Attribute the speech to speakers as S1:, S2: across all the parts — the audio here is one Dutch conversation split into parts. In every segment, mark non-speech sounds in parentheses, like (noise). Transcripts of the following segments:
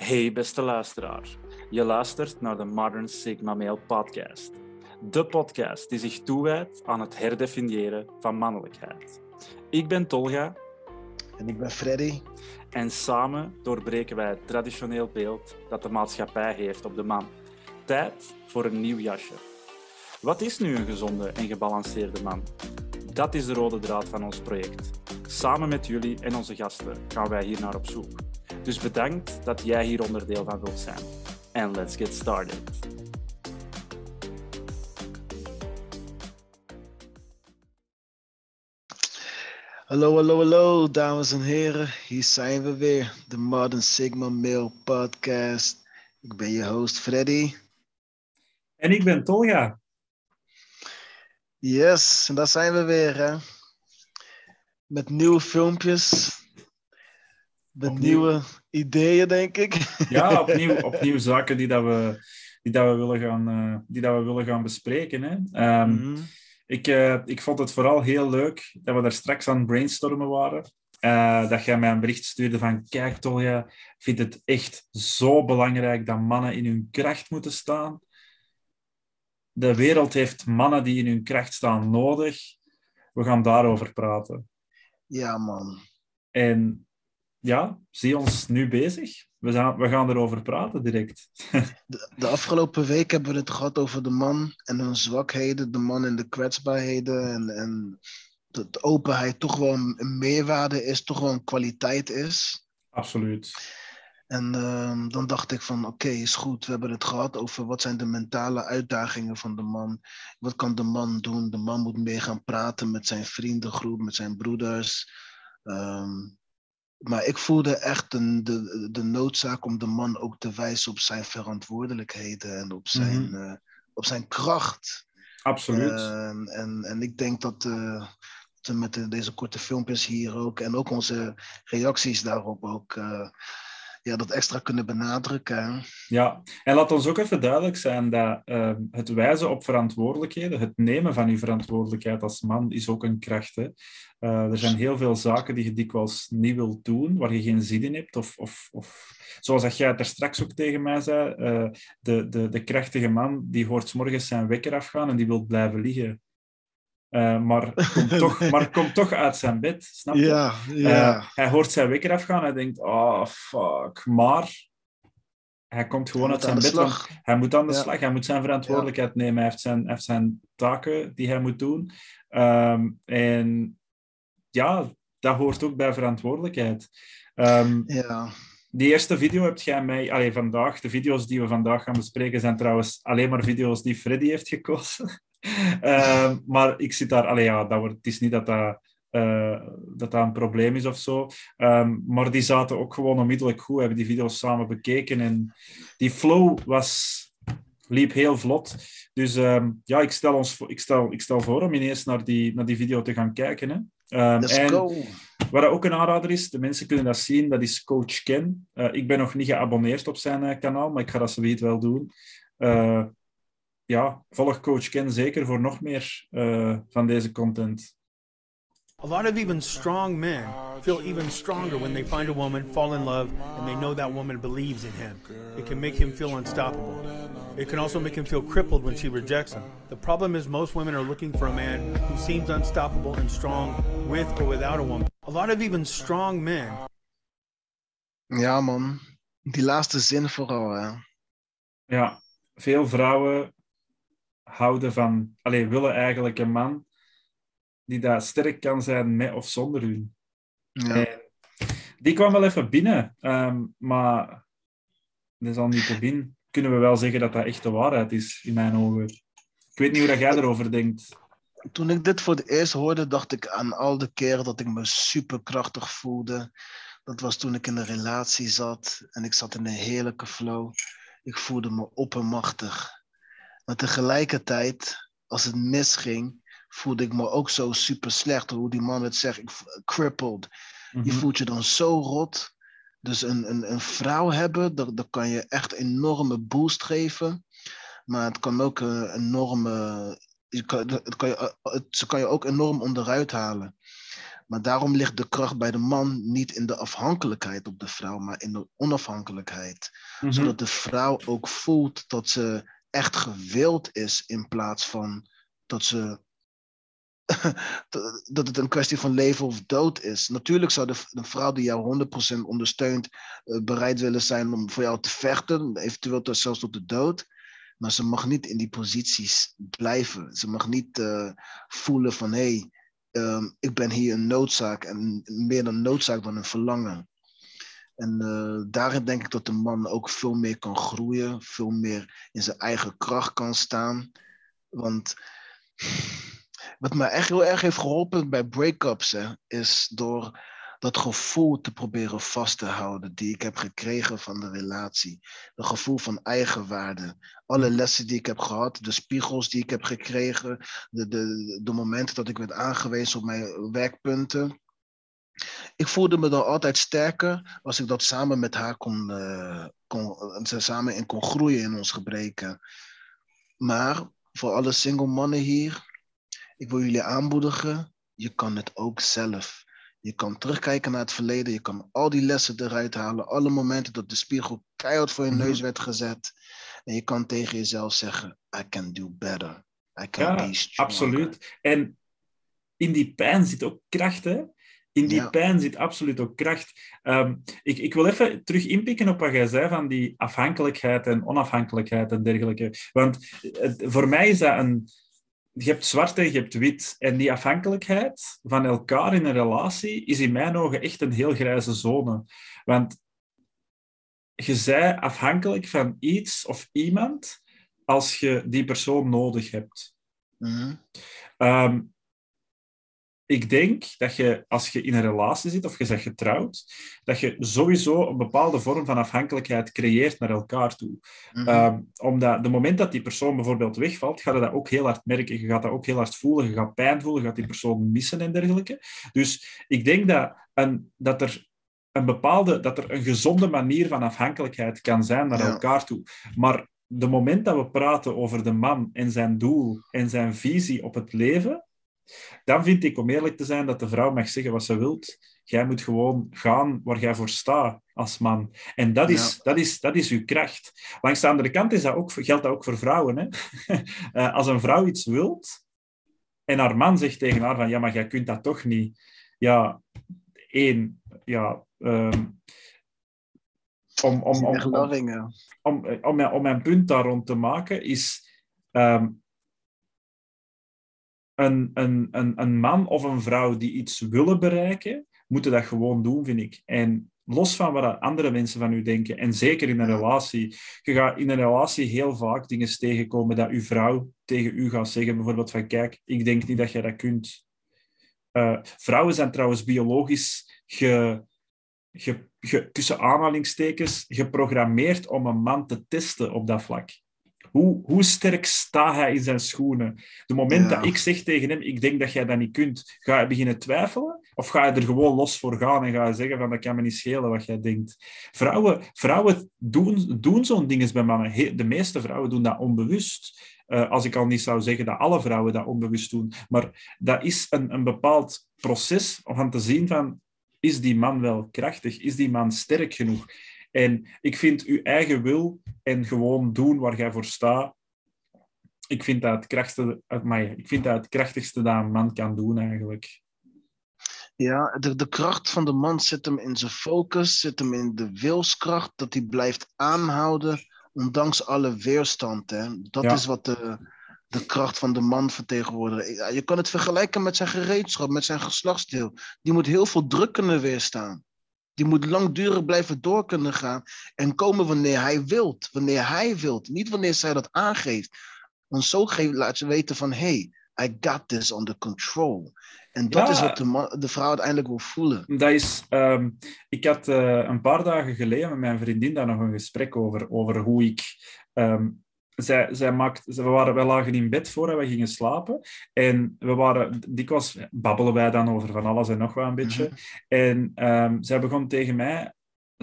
S1: Hey beste luisteraar, je luistert naar de Modern Sigma Male podcast. De podcast die zich toewijdt aan het herdefiniëren van mannelijkheid. Ik ben Tolga.
S2: En ik ben Freddy.
S1: En samen doorbreken wij het traditioneel beeld dat de maatschappij heeft op de man. Tijd voor een nieuw jasje. Wat is nu een gezonde en gebalanceerde man? Dat is de rode draad van ons project. Samen met jullie en onze gasten gaan wij hier naar op zoek. Dus bedankt dat jij hier onderdeel van wilt zijn. En let's get started.
S2: Hallo, hallo, hallo, dames en heren. Hier zijn we weer, de Modern Sigma Male Podcast. Ik ben je host Freddy.
S1: En ik ben Tolga.
S2: Yes, en daar zijn we weer, hè. Met nieuwe filmpjes. Met
S1: Opnieuw.
S2: nieuwe ideeën, denk ik.
S1: Ja, (laughs) opnieuw, opnieuw zaken die, dat we, die, dat we willen gaan, eh, die dat we willen gaan bespreken. Hè. Ehm,
S2: Mhm.
S1: ik, eh, ik vond het vooral heel leuk dat we daar straks aan brainstormen waren. Eh, dat jij mij een bericht stuurde van kijk Tolja, ik vind het echt zo belangrijk dat mannen in hun kracht moeten staan. De wereld heeft mannen die in hun kracht staan nodig. We gaan daarover praten.
S2: Ja, man.
S1: En ja, zie ons nu bezig. We gaan, we gaan erover praten direct.
S2: De, de afgelopen week hebben we het gehad over de man en hun zwakheden, de man en de kwetsbaarheden en, en dat openheid toch wel een meerwaarde is, toch wel een kwaliteit is.
S1: Absoluut.
S2: En ehm, dan dacht ik van oké, is goed. We hebben het gehad over wat zijn de mentale uitdagingen van de man. Wat kan de man doen? De man moet meer gaan praten met zijn vriendengroep, met zijn broeders. Ehm, maar ik voelde echt de, de, de noodzaak om de man ook te wijzen op zijn verantwoordelijkheden en op zijn,
S1: Mhm.
S2: eh, op zijn kracht.
S1: Absoluut.
S2: En, en, en ik denk dat, we met de- deze korte filmpjes hier ook en ook onze reacties daarop ook eh, ja, dat extra kunnen benadrukken.
S1: Ja, en laat ons ook even duidelijk zijn dat eh, het wijzen op verantwoordelijkheden, het nemen van je verantwoordelijkheid als man, is ook een kracht. Hè? Eh, er zijn heel veel zaken die je dikwijls niet wilt doen, waar je geen zin in hebt. Of, of, of zoals dat jij er straks ook tegen mij zei, eh, de, de, de krachtige man die hoort morgens zijn wekker afgaan en die wil blijven liggen. Eh, maar, komt toch, (laughs) maar komt toch uit zijn bed, snap je?
S2: Ja, ja.
S1: Eh, hij hoort zijn wekker afgaan en denkt, oh fuck, maar hij komt gewoon
S2: Hij
S1: uit zijn bed. want. Hij moet aan de
S2: Ja.
S1: slag, hij moet zijn verantwoordelijkheid nemen, hij heeft zijn, hij heeft zijn taken die hij moet doen. Ehm, en ja, dat hoort ook bij verantwoordelijkheid. Ehm,
S2: ja.
S1: die eerste video heb jij mij, allee, vandaag, de video's die we vandaag gaan bespreken zijn trouwens alleen maar video's die Freddy heeft gekozen. (laughs) Ehm, maar ik zit daar, allee, ja, dat wordt, het is niet dat dat, eh, dat dat een probleem is of zo. Ehm, maar die zaten ook gewoon onmiddellijk goed, hebben die video's samen bekeken en die flow was, liep heel vlot. Dus ehm, ja, ik stel, ons, voor- ik, stel, ik stel voor om ineens naar die, naar die video te gaan kijken. Hè.
S2: Let's
S1: en-
S2: go.
S1: wat ook een aanrader is, de mensen kunnen dat zien, dat is Coach Ken. Eh, ik ben nog niet geabonneerd op zijn eh, kanaal, maar ik ga dat zoiets wel doen. Ja, volg Coach Ken zeker voor nog meer eh, van deze content.
S3: A lot of even strong men feel even stronger when they find a woman, fall in love, and they know that woman believes in him. It can make him feel unstoppable. It can also make him feel crippled when she rejects him. The problem is most women are looking for a man who seems unstoppable and strong with or without a woman. A lot of even strong men
S2: Ja, man. Die laatste zin vooral, hè.
S1: Ja, veel vrouwen houden van, allee, willen eigenlijk een man die daar sterk kan zijn met of zonder hun.
S2: Ja.
S1: Die kwam wel even binnen, ehm, maar desalniettemin kunnen we wel zeggen dat dat echt de waarheid is, in mijn ogen. Ik weet niet hoe dat jij erover denkt.
S2: Toen ik dit voor het eerst hoorde, dacht ik aan al de keren dat ik me superkrachtig voelde. Dat was toen ik in een relatie zat en ik zat in een heerlijke flow. Ik voelde me oppermachtig. Maar tegelijkertijd, als het misging, voelde ik me ook zo super slecht. Hoe die man het zegt, ik, crippled. Je
S1: Mhm.
S2: voelt je dan zo rot. Dus een, een, een vrouw hebben, dat, dat kan je echt enorme boost geven. Maar het kan ook een enorme. Je kan, het kan je, het, ze kan je ook enorm onderuit halen. Maar daarom ligt de kracht bij de man niet in de afhankelijkheid op de vrouw, maar in de onafhankelijkheid.
S1: Mhm.
S2: Zodat de vrouw ook voelt dat ze echt gewild is in plaats van dat ze (laughs) dat het een kwestie van leven of dood is. Natuurlijk zou de, de vrouw die jou 100% ondersteunt uh, bereid willen zijn om voor jou te vechten, eventueel tot, zelfs tot de dood. Maar ze mag niet in die posities blijven. Ze mag niet uh, voelen van hé, hey, um, ik ben hier een noodzaak en meer dan noodzaak dan een verlangen. En uh, daarin denk ik dat de man ook veel meer kan groeien, veel meer in zijn eigen kracht kan staan. Want wat mij echt heel erg heeft geholpen bij break-ups, hè, is door dat gevoel te proberen vast te houden die ik heb gekregen van de relatie. Het gevoel van eigenwaarde. Alle lessen die ik heb gehad, de spiegels die ik heb gekregen, de, de, de momenten dat ik werd aangewezen op mijn werkpunten. Ik voelde me dan altijd sterker als ik dat samen met haar kon, uh, kon samen in kon groeien in ons gebreken. Maar voor alle single mannen hier, ik wil jullie aanmoedigen, je kan het ook zelf. Je kan terugkijken naar het verleden, je kan al die lessen eruit halen, alle momenten dat de spiegel keihard voor je neus mm-hmm. werd gezet. En je kan tegen jezelf zeggen, I can do better. I can
S1: ja,
S2: be stronger.
S1: absoluut. En in die pijn zit ook kracht, hè? In die
S2: Ja.
S1: pijn zit absoluut ook kracht. Ehm, ik, ik wil even terug inpikken op wat jij zei van die afhankelijkheid en onafhankelijkheid en dergelijke. Want het- voor mij is dat een... Je hebt zwart en je hebt wit. En die afhankelijkheid van elkaar in een relatie is in mijn ogen echt een heel grijze zone. Want je zij afhankelijk van iets of iemand als je die persoon nodig hebt. Ehm, ik denk dat je, als je in een relatie zit of je bent getrouwd, dat je sowieso een bepaalde vorm van afhankelijkheid creëert naar elkaar toe.
S2: Mhm.
S1: Ehm, omdat de moment dat die persoon bijvoorbeeld wegvalt, ga je dat ook heel hard merken. Je gaat dat ook heel hard voelen. Je gaat pijn voelen. Je gaat die persoon missen en dergelijke. Dus ik denk dat, een, dat er een bepaalde, dat er een gezonde manier van afhankelijkheid kan zijn naar
S2: Ja.
S1: elkaar toe. Maar de moment dat we praten over de man en zijn doel en zijn visie op het leven, dan vind ik, om eerlijk te zijn, dat de vrouw mag zeggen wat ze wilt. Jij moet gewoon gaan waar jij voor staat als man. En dat is, dat is, dat is uw kracht. Langs de andere kant is dat ook, geldt dat ook voor vrouwen. Hè? (laughs) Eh, als een vrouw iets wilt en haar man zegt tegen haar van ja, maar jij kunt dat toch niet. Ja, één, ja... ehm, om, om, om, om, om, om, mijn, om mijn punt daar rond te maken, is ehm, een, een, een, een man of een vrouw die iets willen bereiken, moeten dat gewoon doen, vind ik. En los van wat andere mensen van u denken, en zeker in een relatie, je gaat in een relatie heel vaak dingen tegenkomen dat uw vrouw tegen u gaat zeggen, bijvoorbeeld van kijk, ik denk niet dat jij dat kunt. Eh, vrouwen zijn trouwens biologisch ge, ge, ge- tussen aanhalingstekens geprogrammeerd om een man te testen op dat vlak. Hoe, hoe sterk staat hij in zijn schoenen? De moment
S2: Ja.
S1: dat ik zeg tegen hem, ik denk dat jij dat niet kunt, ga je beginnen twijfelen? Of ga je er gewoon los voor gaan en ga je zeggen van dat kan me niet schelen wat jij denkt? Vrouwen, vrouwen doen, doen zo'n ding eens bij mannen. De meeste vrouwen doen dat onbewust. Eh, als ik al niet zou zeggen dat alle vrouwen dat onbewust doen. Maar dat is een, een bepaald proces om aan te zien van is die man wel krachtig? Is die man sterk genoeg? En ik vind uw eigen wil en gewoon doen waar jij voor staat, ik vind dat het, krachtigste, amai, ik vind dat het krachtigste dat een man kan doen eigenlijk.
S2: Ja, de, de kracht van de man zit hem in zijn focus, zit hem in de wilskracht, dat hij blijft aanhouden, ondanks alle weerstand. Hè. Dat
S1: Ja.
S2: is wat de, de kracht van de man vertegenwoordigt. Je kan het vergelijken met zijn gereedschap, met zijn geslachtsdeel. Die moet heel veel druk kunnen weerstaan. Die moet langdurig blijven door kunnen gaan en komen wanneer hij wilt. Wanneer hij wilt, niet wanneer zij dat aangeeft. Want zo geeft, laat je weten van, hey, I got this under control. En dat
S1: Ja.
S2: is wat de vrouw uiteindelijk wil voelen.
S1: Dat is, ehm, ik had eh, een paar dagen geleden met mijn vriendin daar nog een gesprek over, over hoe ik... ehm, zij, zij maakt, we, waren, we lagen in bed voordat we gingen slapen. En we waren, dikwijls babbelen wij dan over van alles en nog wat een beetje. En ehm, zij begon tegen mij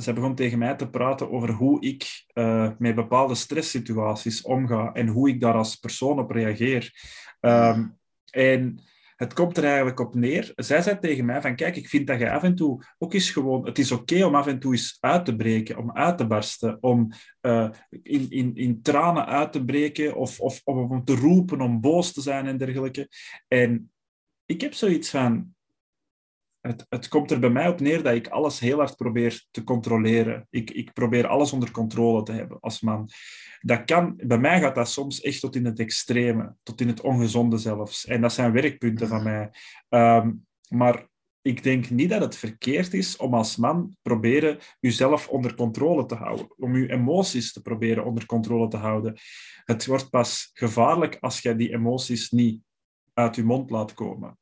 S1: zij begon tegen mij te praten over hoe ik eh, met bepaalde stresssituaties omga en hoe ik daar als persoon op reageer. Ehm, en het komt er eigenlijk op neer. Zij zei tegen mij van, kijk, ik vind dat je af en toe ook eens gewoon... Het is oké om af en toe eens uit te breken, om uit te barsten, om uh, in, in, in tranen uit te breken of, of, of om te roepen, om boos te zijn en dergelijke. En ik heb zoiets van... Het, het komt er bij mij op neer dat ik alles heel hard probeer te controleren. Ik, ik probeer alles onder controle te hebben als man dat kan, bij mij gaat dat soms echt tot in het extreme, tot in het ongezonde zelfs. En dat zijn werkpunten van mij. Ehm, maar ik denk niet dat het verkeerd is om als man proberen jezelf onder controle te houden, om je emoties te proberen onder controle te houden. Het wordt pas gevaarlijk als je die emoties niet uit je mond laat komen.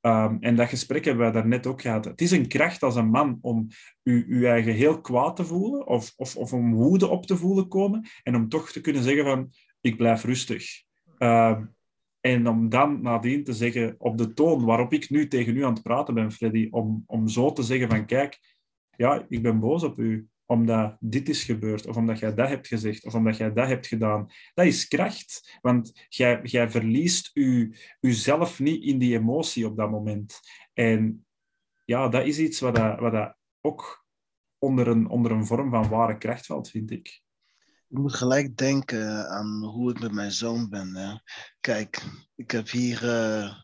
S1: Um, en dat gesprek hebben we daarnet ook gehad. Het is een kracht als een man om u, uw eigen heel kwaad te voelen of, of, of om woede op te voelen komen en om toch te kunnen zeggen van ik blijf rustig. Um, en om dan nadien te zeggen op de toon waarop ik nu tegen u aan het praten ben, Freddy, om, om zo te zeggen van kijk, ja, ik ben boos op u omdat dit is gebeurd, of omdat jij dat hebt gezegd, of omdat jij dat hebt gedaan. Dat is kracht, want jij, jij verliest u, uzelf niet in die emotie op dat moment. En ja, dat is iets wat, dat, wat dat ook onder een, onder een vorm van ware kracht valt, vind ik.
S2: Ik moet gelijk denken aan hoe ik met mijn zoon ben. Hè. Kijk, ik heb hier... Uh,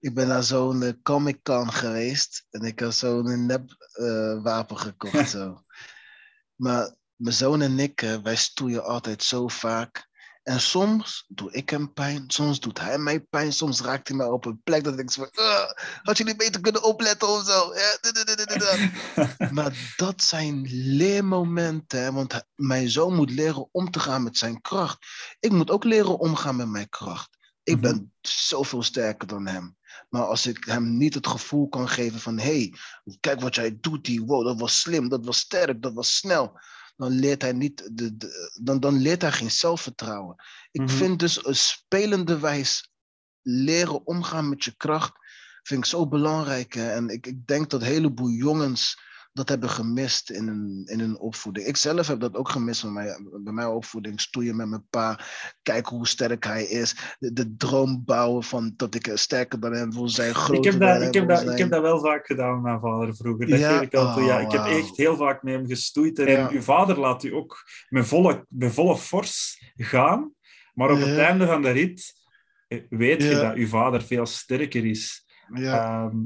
S2: ik ben naar zo'n uh, Comic-Con geweest en ik heb zo'n nep uh, wapen gekocht. (laughs) zo. Maar mijn zoon en ik, eh, wij stoeien altijd zo vaak. En soms doe ik hem pijn, soms doet hij mij pijn, soms raakt hij mij op een plek dat ik zo van, had jullie beter kunnen opletten of zo. (laughs) maar dat zijn leermomenten, want mijn zoon moet leren om te gaan met zijn kracht. Ik moet ook leren omgaan met mijn kracht. Ik ben mhm. zoveel sterker dan hem. Maar als ik hem niet het gevoel kan geven van, hey, kijk wat jij doet, die, wow, dat was slim, dat was sterk, dat was snel. Dan leert hij, niet de, dan, dan leert hij geen zelfvertrouwen. Ik mhm. vind dus een spelende wijs leren omgaan met je kracht, vind ik zo belangrijk. Hè? En ik, ik denk dat een heleboel jongens dat hebben gemist in een, in een opvoeding. Ik zelf heb dat ook gemist bij, mij, bij mijn opvoeding. Stoeien met mijn pa, kijken hoe sterk hij is. De, de droom bouwen van dat ik sterker dan hem wil zijn, groter
S1: ik heb dat, ik heb dat, Ik heb dat wel vaak gedaan met mijn vader vroeger. Dat ja? ik, al toe. ja, ik heb oh, echt heel vaak met hem gestoeid. En uw vader laat u ook met volle, met volle fors gaan. Maar op het einde van de rit eh, weet je dat uw vader veel sterker is. Ja. Ehm,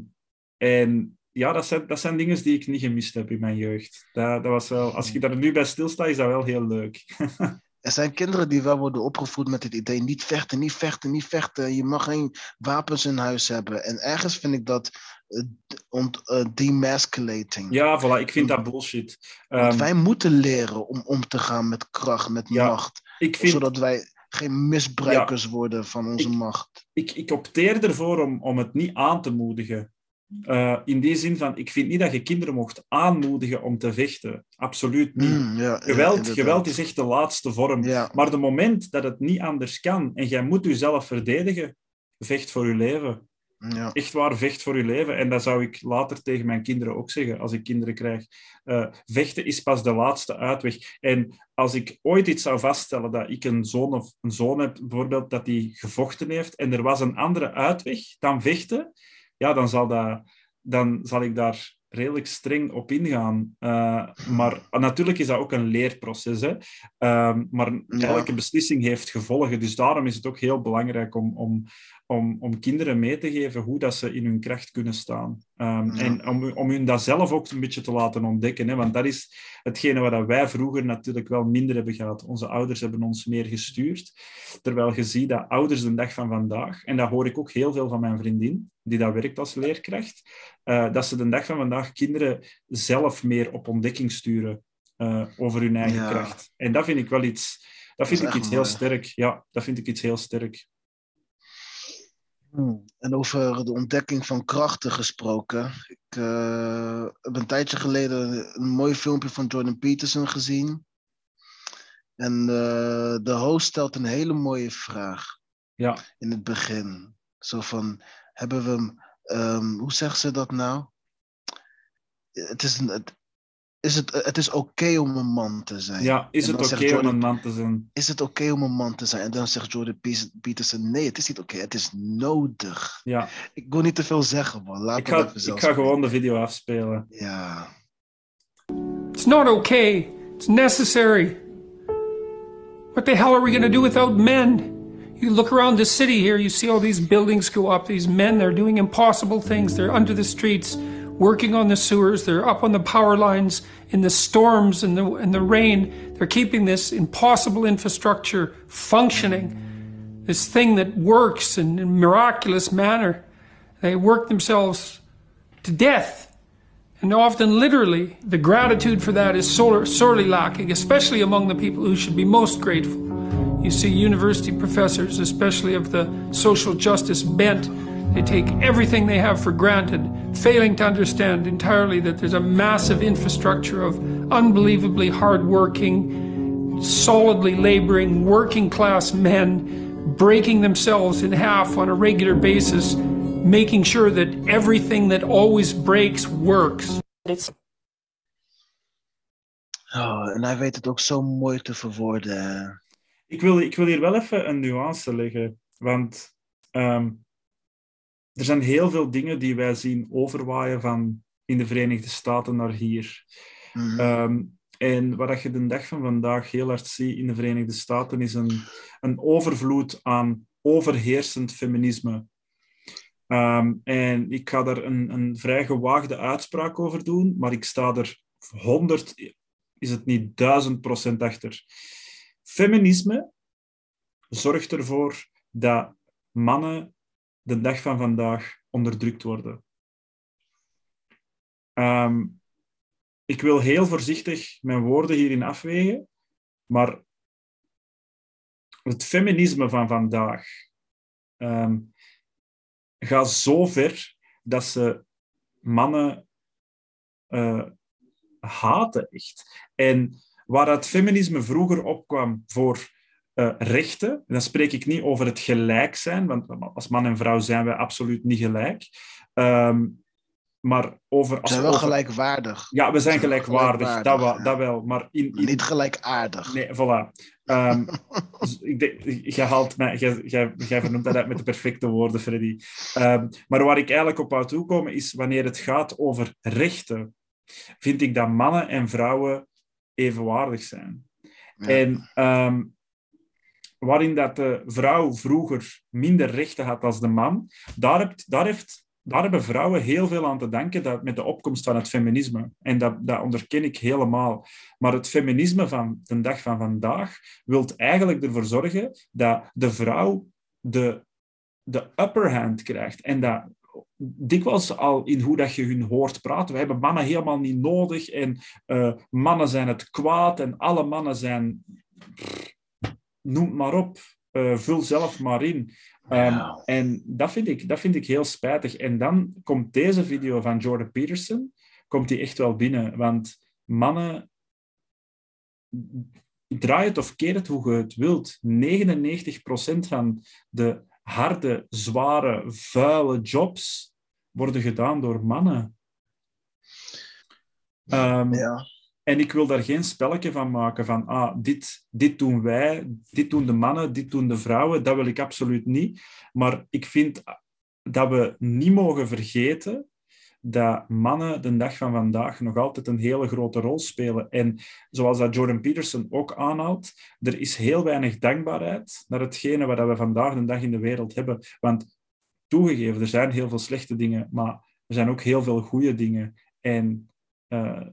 S1: en ja, dat zijn, dat zijn dingen die ik niet gemist heb in mijn jeugd. Dat, dat was wel, als je daar nu bij stilstaat, is dat wel heel leuk. (laughs)
S2: er zijn kinderen die wel worden opgevoed met het idee: niet vechten, niet vechten, niet vechten. Je mag geen wapens in huis hebben. En ergens vind ik dat uh, uh, demasculating.
S1: Ja, voilà, ik vind dat bullshit.
S2: Um, wij moeten leren om om te gaan met kracht, met macht. Ik vind... Zodat wij geen misbruikers worden van onze macht.
S1: Ik, ik opteer ervoor om, om het niet aan te moedigen. Uh, in die zin van, ik vind niet dat je kinderen mocht aanmoedigen om te vechten. Absoluut niet. Mm, ja, geweld, geweld is echt de laatste vorm. Ja. Maar de moment dat het niet anders kan en jij moet jezelf verdedigen, vecht voor je leven. Ja. Echt waar, vecht voor je leven. En dat zou ik later tegen mijn kinderen ook zeggen, als ik kinderen krijg. Uh, vechten is pas de laatste uitweg. En als ik ooit iets zou vaststellen dat ik een zoon of een zoon heb, bijvoorbeeld, dat die gevochten heeft en er was een andere uitweg dan vechten, ja, dan zal, dat, dan zal ik daar redelijk streng op ingaan. Uh, maar natuurlijk is dat ook een leerproces. Hè? Uh, maar elke beslissing heeft gevolgen. Dus daarom is het ook heel belangrijk om, om, om, om kinderen mee te geven hoe dat ze in hun kracht kunnen staan. Um, En om, om hun dat zelf ook een beetje te laten ontdekken. Hè? Want dat is hetgene wat wij vroeger natuurlijk wel minder hebben gehad. Onze ouders hebben ons meer gestuurd. Terwijl je ziet dat ouders de dag van vandaag, en dat hoor ik ook heel veel van mijn vriendin, die dat werkt als leerkracht, uh, dat ze de dag van vandaag kinderen zelf meer op ontdekking sturen uh, over hun eigen kracht. En dat vind ik wel iets, dat vind ik iets heel sterk. Ja, dat vind ik iets heel sterk.
S2: Hmm. En over de ontdekking van krachten gesproken. Ik uh, heb een tijdje geleden een mooi filmpje van Jordan Peterson gezien. En uh, de host stelt een hele mooie vraag. Ja. In het begin. Zo van, hebben we um, hoe zegt ze dat nou? Het is een, het, is het, het is oké om een man te zijn.
S1: Ja, is het oké om een man te zijn?
S2: Is het oké om een man te zijn? En dan zegt Jordan Pe- Peterson, nee, het is niet oké, het is nodig.
S1: Ja,
S2: Ik wil niet te veel zeggen, man. Laat
S1: ik
S2: het
S1: ga,
S2: even
S1: ik
S2: zelf
S1: ga gewoon de video afspelen.
S2: Ja.
S4: It's not okay. It's necessary. What the hell are we going to do without men? You look around the city here, you see all these buildings go up. These men, they're doing impossible things. They're under the streets, working on the sewers, they're up on the power lines in the storms and the, and the rain. They're keeping this impossible infrastructure functioning. This thing that works in a miraculous manner. They work themselves to death. And often, literally, the gratitude for that is sor- sorely lacking, especially among the people who should be most grateful. You see, university professors, especially of the social justice bent, they take everything they have for granted, failing to understand entirely that there's a massive infrastructure of unbelievably hardworking, solidly laboring, working class men breaking themselves in half on a regular basis, making sure that everything that always breaks works.
S2: Oh, en hij weet het ook zo mooi te verwoorden.
S1: Ik wil, ik wil hier wel even een nuance leggen. Want ehm, er zijn heel veel dingen die wij zien overwaaien van in de Verenigde Staten naar hier.
S2: Mhm.
S1: Ehm, en wat je de dag van vandaag heel hard ziet in de Verenigde Staten is een, een overvloed aan overheersend feminisme. Ehm, en ik ga daar een, een vrij gewaagde uitspraak over doen, maar ik sta er 100, is het niet duizend procent achter. Feminisme zorgt ervoor dat mannen de dag van vandaag onderdrukt worden. Ehm, ik wil heel voorzichtig mijn woorden hierin afwegen, maar het feminisme van vandaag ehm, gaat zo ver dat ze mannen eh, haten, echt. En waar het feminisme vroeger opkwam voor eh, rechten, en dan spreek ik niet over het gelijk zijn, want als man en vrouw zijn wij absoluut niet gelijk. Ehm, maar over...
S2: We zijn wel
S1: over-
S2: gelijkwaardig.
S1: Ja, we zijn gelijkwaardig, dat, wel, dat wel. Maar in, in,
S2: Niet gelijkaardig.
S1: Nee, voilà. (laughs) Dus ik denk, jij, haalt mij, jij, vernoemt dat uit met de perfecte woorden, Freddy. Ehm, maar waar ik eigenlijk op wou toekomen is wanneer het gaat over rechten, vind ik dat mannen en vrouwen evenwaardig zijn.
S2: Ja.
S1: En waarin dat de vrouw vroeger minder rechten had als de man, daar, hebt, daar, heeft, daar hebben vrouwen heel veel aan te danken dat, met de opkomst van het feminisme. En dat, dat onderken ik helemaal. Maar het feminisme van de dag van vandaag wil eigenlijk ervoor zorgen dat de vrouw de, de upper hand krijgt. En dat dikwijls al in hoe dat je hun hoort praten. We hebben mannen helemaal niet nodig en eh, mannen zijn het kwaad en alle mannen zijn... Noem maar op. Eh, vul zelf maar in. Ehm. En dat vind, ik, dat vind ik heel spijtig. En dan komt deze video van Jordan Peterson komt die echt wel binnen. Want mannen, draai het of keer het hoe je het wilt. 99% van de harde, zware, vuile jobs worden gedaan door mannen. Ehm,
S2: Ja.
S1: En ik wil daar geen spelletje van maken van ah, dit, dit doen wij, dit doen de mannen, dit doen de vrouwen. Dat wil ik absoluut niet. Maar ik vind dat we niet mogen vergeten dat mannen de dag van vandaag nog altijd een hele grote rol spelen. En zoals dat Jordan Peterson ook aanhaalt, er is heel weinig dankbaarheid naar hetgene wat we vandaag de dag in de wereld hebben. Want toegegeven, er zijn heel veel slechte dingen, maar er zijn ook heel veel goede dingen. En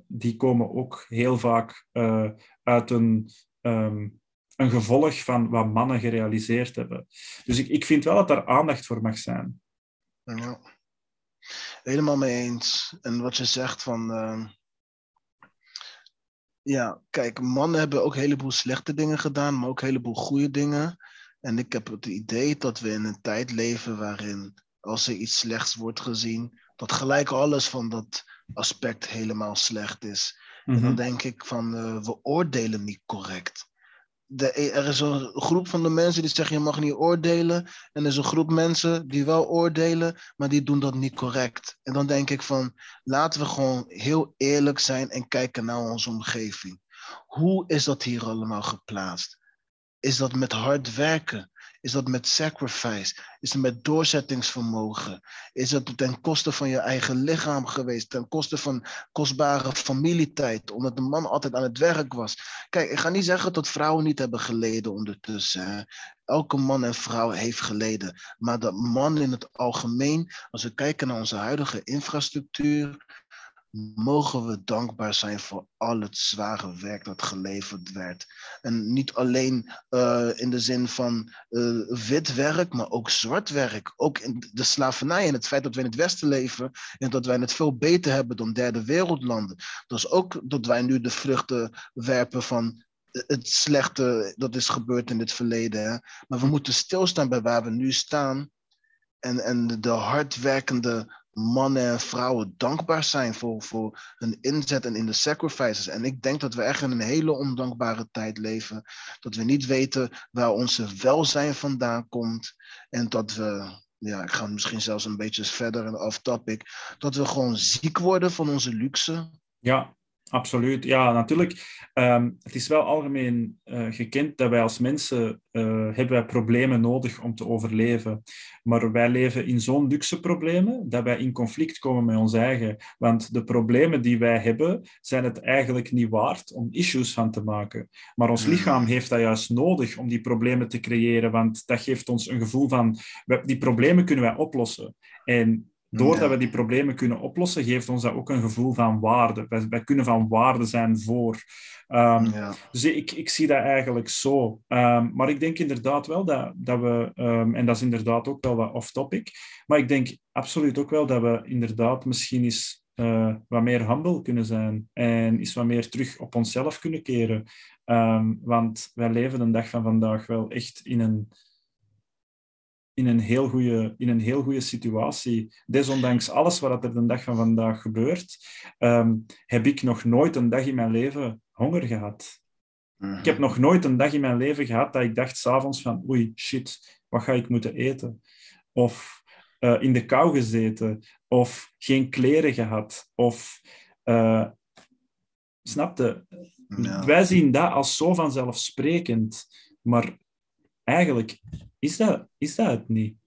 S1: die komen ook heel vaak eh, uit een, ehm, een gevolg van wat mannen gerealiseerd hebben. Dus ik, ik vind wel dat daar aandacht voor mag zijn.
S2: Ja. Helemaal mee eens. En wat je zegt van. ehm, ja, kijk, mannen hebben ook een heleboel slechte dingen gedaan, maar ook een heleboel goede dingen. En ik heb het idee dat we in een tijd leven waarin, als er iets slechts wordt gezien, dat gelijk alles van dat aspect helemaal slecht is. En
S1: Mhm.
S2: dan denk ik van, eh, we oordelen niet correct. de, er is een groep van de mensen die zeggen je mag niet oordelen. En er is een groep mensen die wel oordelen, maar die doen dat niet correct. En dan denk ik van, laten we gewoon heel eerlijk zijn en kijken naar onze omgeving. Hoe is dat hier allemaal geplaatst? Is dat met hard werken? Is dat met sacrifice? Is het met doorzettingsvermogen? Is het ten koste van je eigen lichaam geweest? Ten koste van kostbare familietijd? Omdat de man altijd aan het werk was? Kijk, ik ga niet zeggen dat vrouwen niet hebben geleden ondertussen. Elke man en vrouw heeft geleden. Maar de man in het algemeen, als we kijken naar onze huidige infrastructuur, mogen we dankbaar zijn voor al het zware werk dat geleverd werd. En niet alleen uh, in de zin van uh, wit werk, maar ook zwart werk. Ook in de slavernij en het feit dat wij in het Westen leven en dat wij het veel beter hebben dan derde wereldlanden. Is ook dat wij nu de vruchten werpen van het slechte dat is gebeurd in het verleden. Maar we moeten stilstaan bij waar we nu staan. En, en de hardwerkende mannen en vrouwen dankbaar zijn voor, voor hun inzet en in de sacrifices. En ik denk dat we echt in een hele ondankbare tijd leven. Dat we niet weten waar onze welzijn vandaan komt. En dat we, ja, ik ga misschien zelfs een beetje verder en off-topic. Dat we gewoon ziek worden van onze luxe.
S1: Ja, Absoluut, ja, natuurlijk. Um, het is wel algemeen uh, gekend dat wij als mensen uh, hebben wij problemen nodig om te overleven. Maar wij leven in zo'n luxe problemen dat wij in conflict komen met ons eigen. Want de problemen die wij hebben, zijn het eigenlijk niet waard om issues van te maken. Maar ons lichaam heeft dat juist nodig om die problemen te creëren, want dat geeft ons een gevoel van, die problemen kunnen wij oplossen. En Doordat we die problemen kunnen oplossen, geeft ons dat ook een gevoel van waarde. Wij, wij kunnen van waarde zijn voor. Um, ja. Dus ik, ik zie dat eigenlijk zo. Um, maar ik denk inderdaad wel dat, dat we, um, en dat is inderdaad ook wel wat off-topic, maar ik denk absoluut ook wel dat we inderdaad misschien eens uh, wat meer humble kunnen zijn en eens wat meer terug op onszelf kunnen keren. want wij leven de dag van vandaag wel echt in een in een heel goede, in een heel goede situatie. Desondanks alles wat er de dag van vandaag gebeurt, ehm, heb ik nog nooit een dag in mijn leven honger gehad. Ik heb nog nooit een dag in mijn leven gehad dat ik dacht s'avonds van oei, shit, wat ga ik moeten eten? Of uh, in de kou gezeten, of geen kleren gehad, of... Uh, snapte? Ja. Wij zien dat als zo vanzelfsprekend, maar eigenlijk is dat, is dat het niet.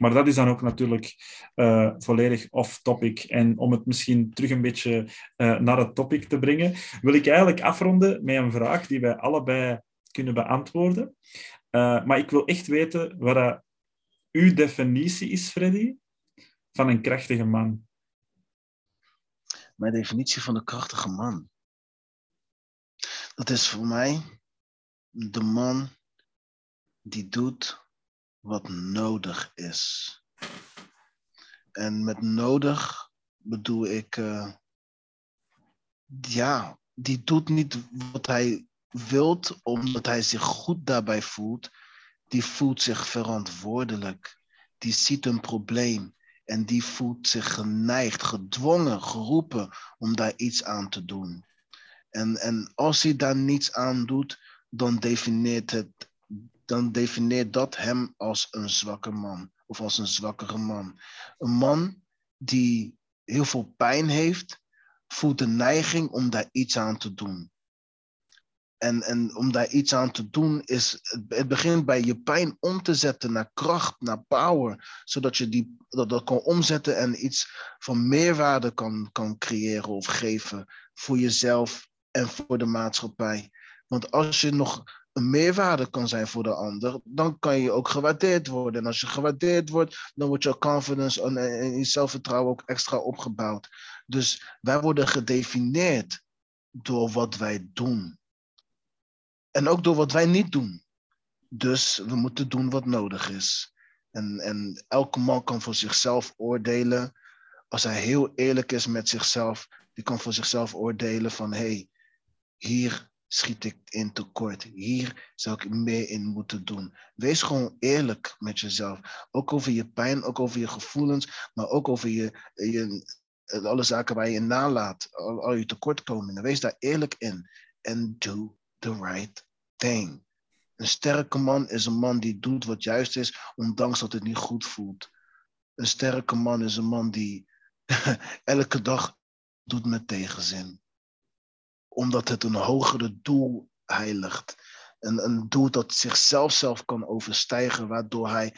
S1: Maar dat is dan ook natuurlijk uh, volledig off-topic. En om het misschien terug een beetje uh, naar het topic te brengen, wil ik eigenlijk afronden met een vraag die wij allebei kunnen beantwoorden. Uh, maar ik wil echt weten wat dat uw definitie is, Freddy, van een krachtige man.
S2: Mijn definitie van een krachtige man. Dat is voor mij de man die doet wat nodig is. En met nodig bedoel ik, uh, ja, die doet niet wat hij wilt omdat hij zich goed daarbij voelt. Die voelt zich verantwoordelijk. Die ziet een probleem en die voelt zich geneigd, gedwongen, geroepen om daar iets aan te doen. En, en als hij daar niets aan doet, dan definieert het dan defineert dat hem als een zwakke man of als een zwakkere man. Een man die heel veel pijn heeft, voelt de neiging om daar iets aan te doen. En, en om daar iets aan te doen is, het begint bij je pijn om te zetten naar kracht, naar power, zodat je die, dat, dat kan omzetten en iets van meerwaarde kan, kan creëren of geven voor jezelf en voor de maatschappij. Want als je nog een meerwaarde kan zijn voor de ander, dan kan je ook gewaardeerd worden. En als je gewaardeerd wordt, dan wordt je confidence en je zelfvertrouwen ook extra opgebouwd. Dus wij worden gedefinieerd door wat wij doen. En ook door wat wij niet doen. Dus we moeten doen wat nodig is. En, en elke man kan voor zichzelf oordelen. Als hij heel eerlijk is met zichzelf, die kan voor zichzelf oordelen van hé, hey, hier schiet ik in tekort. Hier zou ik meer in moeten doen. Wees gewoon eerlijk met jezelf. Ook over je pijn, ook over je gevoelens, maar ook over je, je alle zaken waar je nalaat, al, al je tekortkomingen. Wees daar eerlijk in. En do the right dang. Een sterke man is een man die doet wat juist is, ondanks dat het niet goed voelt. Een sterke man is een man die (laughs) elke dag doet met tegenzin. Omdat het een hogere doel heiligt. Een, een doel dat zichzelf zelf kan overstijgen, waardoor hij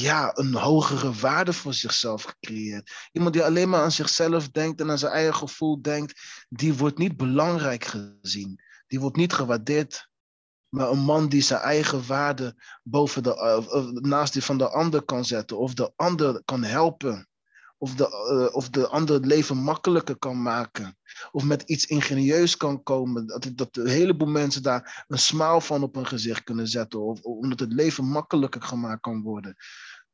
S2: ja, een hogere waarde voor zichzelf creëert. Iemand die alleen maar aan zichzelf denkt en aan zijn eigen gevoel denkt, die wordt niet belangrijk gezien. Die wordt niet gewaardeerd. Maar een man die zijn eigen waarde boven de, uh, naast die van de ander kan zetten, of de ander kan helpen, of de, uh, of de ander het leven makkelijker kan maken, of met iets ingenieus kan komen, dat, dat een heleboel mensen daar een smile van op hun gezicht kunnen zetten, of omdat het leven makkelijker gemaakt kan worden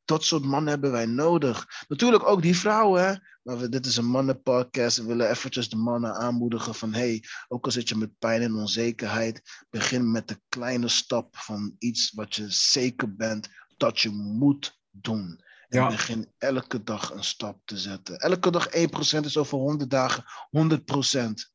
S2: dat soort mannen hebben wij nodig. Natuurlijk ook die vrouwen, hè? maar dit is een mannenpodcast. We willen eventjes de mannen aanmoedigen van hey, ook al zit je met pijn en onzekerheid, begin met de kleine stap van iets wat je zeker bent dat je moet doen. En begin elke dag een stap te zetten. Elke dag 1% is over 100 dagen 100%.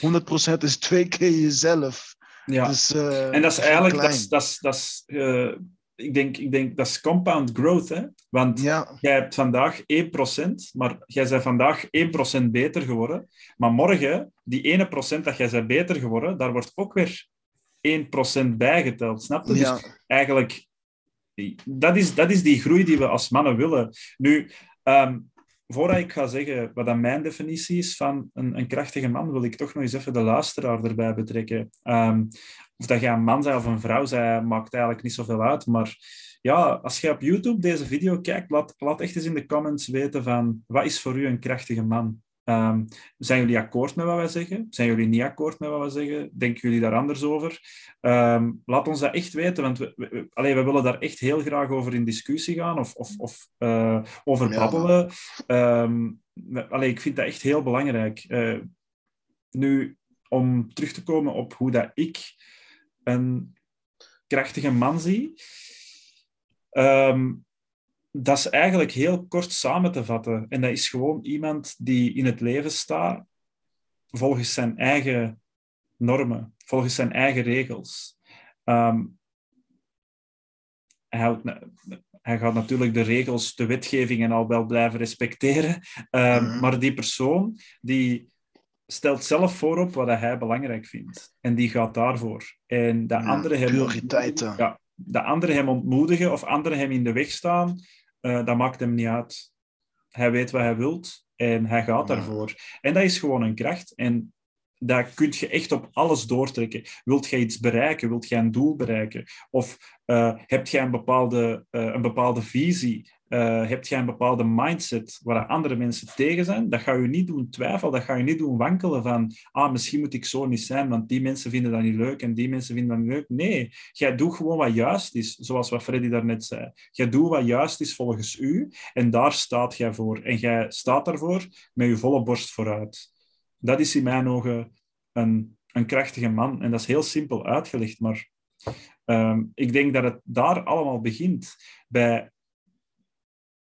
S2: 100% is twee keer jezelf.
S1: Ja. Dus, uh, en dat is eigenlijk, dat is, dat is, dat is uh, ik denk, ik denk dat is compound growth. Hè? Want jij hebt vandaag 1%, maar jij bent vandaag 1% beter geworden. Maar morgen, die ene procent dat jij bent beter geworden, daar wordt ook weer 1% bijgeteld. Snap je? Dus eigenlijk, dat is, dat is die groei die we als mannen willen. Nu, um, voordat ik ga zeggen wat dan mijn definitie is van een, een, krachtige man, wil ik toch nog eens even de luisteraar erbij betrekken. Um, of dat je een man zij of een vrouw zij, maakt eigenlijk niet zoveel uit. Maar ja, als je op YouTube deze video kijkt, laat, laat echt eens in de comments weten van wat is voor u een krachtige man? Um, zijn jullie akkoord met wat wij zeggen? Zijn jullie niet akkoord met wat we zeggen? Denken jullie daar anders over? Um, laat ons dat echt weten, want we, we, allee, we, willen daar echt heel graag over in discussie gaan of, of, of uh, over babbelen. Um, allee, ik vind dat echt heel belangrijk. Uh, nu, om terug te komen op hoe dat ik een krachtige man zie, um, dat is eigenlijk heel kort samen te vatten. En dat is gewoon iemand die in het leven staat volgens zijn eigen normen, volgens zijn eigen regels. Um, hij, houdt, hij, gaat natuurlijk de regels, de wetgevingen al wel blijven respecteren. Um, mm. Maar die persoon die stelt zelf voorop wat hij belangrijk vindt. En die gaat daarvoor. En de andere hem,
S2: prioriteiten.
S1: Ja, de anderen hem ontmoedigen of anderen hem in de weg staan, uh, dat maakt hem niet uit. Hij weet wat hij wilt en hij gaat daarvoor. En dat is gewoon een kracht. En dat kun je echt op alles doortrekken. Wilt jij iets bereiken? Wilt jij een doel bereiken? Of uh, heb jij een bepaalde, uh, een bepaalde visie? Uh, hebt jij een bepaalde mindset waar andere mensen tegen zijn, dat ga je niet doen twijfelen, dat ga je niet doen wankelen van, ah, misschien moet ik zo niet zijn, want die mensen vinden dat niet leuk en die mensen vinden dat niet leuk. Nee, jij doet gewoon wat juist is, zoals wat Freddy daarnet zei. Jij doet wat juist is volgens u en daar staat jij voor. En jij staat daarvoor met je volle borst vooruit. Dat is in mijn ogen een, een krachtige man. En dat is heel simpel uitgelegd, maar um, ik denk dat het daar allemaal begint. Bij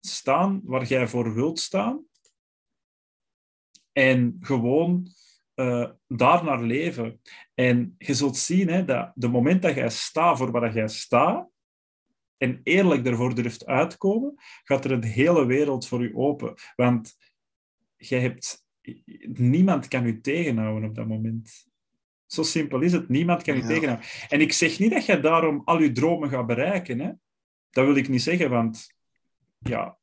S1: staan waar jij voor wilt staan. En gewoon uh, daar naar leven. En je zult zien hè, dat de moment dat jij staat voor waar jij staat, en eerlijk ervoor durft uitkomen, gaat er een hele wereld voor je open. Want jij hebt... Niemand kan je tegenhouden op dat moment. Zo simpel is het. Niemand kan je ja. tegenhouden. En ik zeg niet dat je daarom al je dromen gaat bereiken. Hè? Dat wil ik niet zeggen, want ja,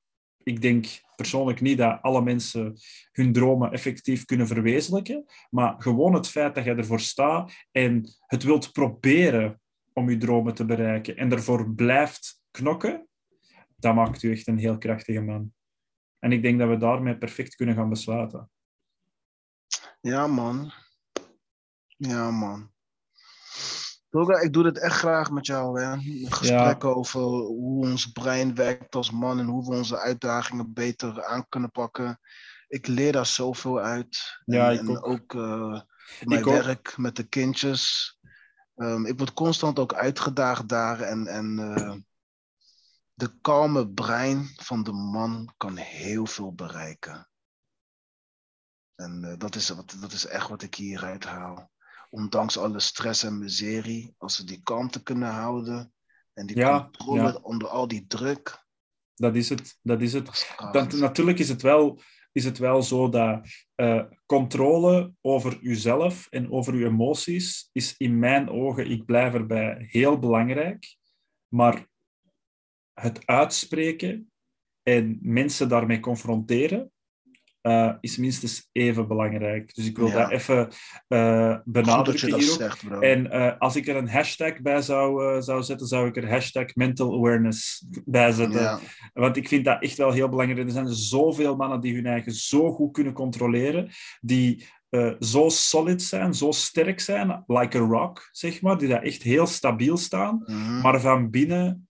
S1: ik denk persoonlijk niet dat alle mensen hun dromen effectief kunnen verwezenlijken, maar gewoon het feit dat je ervoor staat en het wilt proberen om je dromen te bereiken en ervoor blijft knokken, dat maakt u echt een heel krachtige man. En ik denk dat we daarmee perfect kunnen gaan besluiten.
S2: Ja, man. Ja, man. Ik doe dit echt graag met jou. Hè? Gesprekken ja. over hoe ons brein werkt als man en hoe we onze uitdagingen beter aan kunnen pakken. Ik leer daar zoveel uit.
S1: Ja,
S2: en,
S1: ik ook.
S2: ook uh, mijn ik werk ook. met de kindjes. Um, ik word constant ook uitgedaagd daar. En, en uh, de kalme brein van de man kan heel veel bereiken. En uh, dat, is, wat, dat is echt wat ik hieruit haal ondanks alle stress en miserie, als ze die kalmte kunnen houden en die
S1: Ja,
S2: controle
S1: ja.
S2: onder al die druk,
S1: Dat is het. Dat is het.
S2: Dat,
S1: natuurlijk is het wel, is het wel zo dat eh, controle over uzelf en over uw emoties is in mijn ogen, ik blijf erbij, heel belangrijk. Maar het uitspreken en mensen daarmee confronteren eh, is minstens even belangrijk. Dus ik wil
S2: Ja.
S1: dat even
S2: je
S1: benadrukken
S2: dat zegt, bro.
S1: En eh, als ik er een hashtag bij zou, zou zetten, zou ik er hashtag mental awareness bij zetten.
S2: ja.
S1: Want ik vind dat echt wel heel belangrijk. Er zijn zoveel mannen die hun eigen zo goed kunnen controleren, die zo solid zijn, zo sterk zijn, like a rock, zeg maar, die daar echt heel stabiel staan,
S2: Mhm.
S1: maar van binnen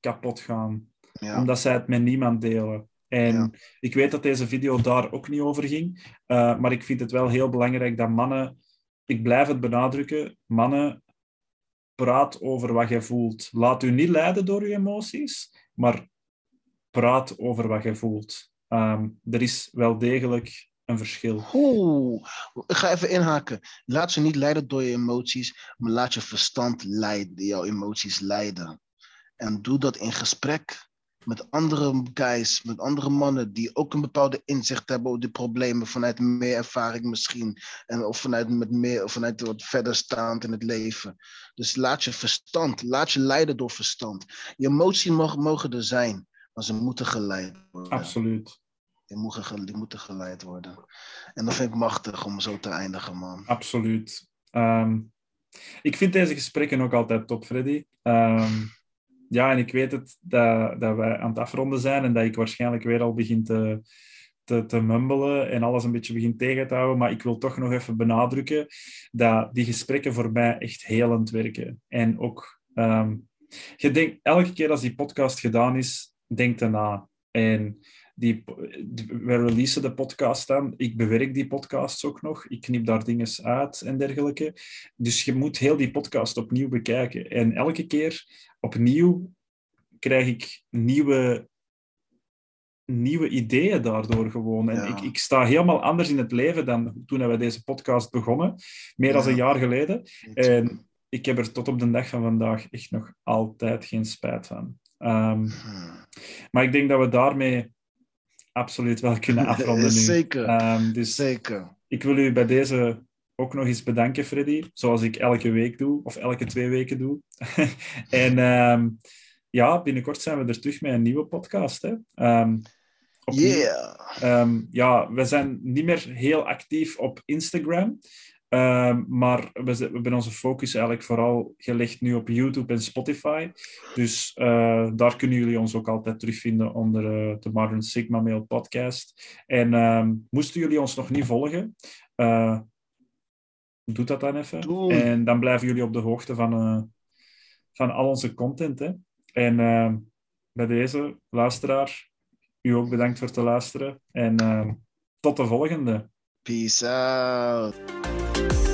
S1: kapot gaan,
S2: ja.
S1: omdat zij het met niemand delen. En
S2: Ja.
S1: ik weet dat deze video daar ook niet over ging, eh, maar ik vind het wel heel belangrijk dat mannen, ik blijf het benadrukken, mannen, praat over wat je voelt. Laat u niet leiden door uw emoties, maar praat over wat je voelt. Ehm, er is wel degelijk een verschil.
S2: Oeh, ik ga even inhaken. Laat je niet leiden door je emoties, maar laat je verstand leiden, jouw emoties leiden. En doe dat in gesprek met andere guys, met andere mannen die ook een bepaalde inzicht hebben op die problemen vanuit meer ervaring misschien. En of vanuit, met meer, of vanuit wat verder staand in het leven. Dus laat je verstand, laat je leiden door verstand. Je emoties mogen, mogen er zijn, maar ze moeten geleid worden.
S1: Absoluut.
S2: Die moeten, die moeten geleid worden. En dat vind ik machtig om zo te eindigen, man.
S1: Absoluut. Ehm, ik vind deze gesprekken ook altijd top, Freddy. Ehm, ja, en ik weet het dat, dat wij aan het afronden zijn en dat ik waarschijnlijk weer al begin te, te, te mumbelen en alles een beetje begin tegen te houden. Maar ik wil toch nog even benadrukken dat die gesprekken voor mij echt helend werken. En ook, ehm, je denkt, elke keer als die podcast gedaan is, denk erna. En die- we releasen de podcast dan. Ik bewerk die podcasts ook nog. Ik knip daar dingen uit en dergelijke. Dus je moet heel die podcast opnieuw bekijken. En elke keer opnieuw krijg ik nieuwe, nieuwe ideeën daardoor gewoon. En
S2: Ja.
S1: ik, ik sta helemaal anders in het leven dan toen we deze podcast begonnen. Meer dan
S2: Ja.
S1: een jaar geleden. En ik heb er tot op de dag van vandaag echt nog altijd geen spijt van. Ehm,
S2: Hmm.
S1: maar ik denk dat we daarmee absoluut wel kunnen (laughs) afronden nu.
S2: Zeker.
S1: Ehm, dus
S2: Zeker.
S1: ik wil u bij deze ook nog eens bedanken, Freddy. Zoals ik elke week doe, of elke twee weken doe. (laughs) en ehm, ja, binnenkort zijn we er terug met een nieuwe podcast. Hè. Ehm.
S2: Yeah.
S1: Ehm, ja, we zijn niet meer heel actief op Instagram. Maar we, we hebben onze focus eigenlijk vooral gelegd nu op YouTube en Spotify. Dus eh, daar kunnen jullie ons ook altijd terugvinden onder eh, de Modern Sigma Mail podcast. En moesten jullie ons nog niet volgen, eh, doe dat dan even. En dan blijven jullie op de hoogte van, eh, van al onze content. Hè. En ehm, bij deze, luisteraar, u ook bedankt voor het luisteren. En ehm, tot de volgende.
S2: Peace out.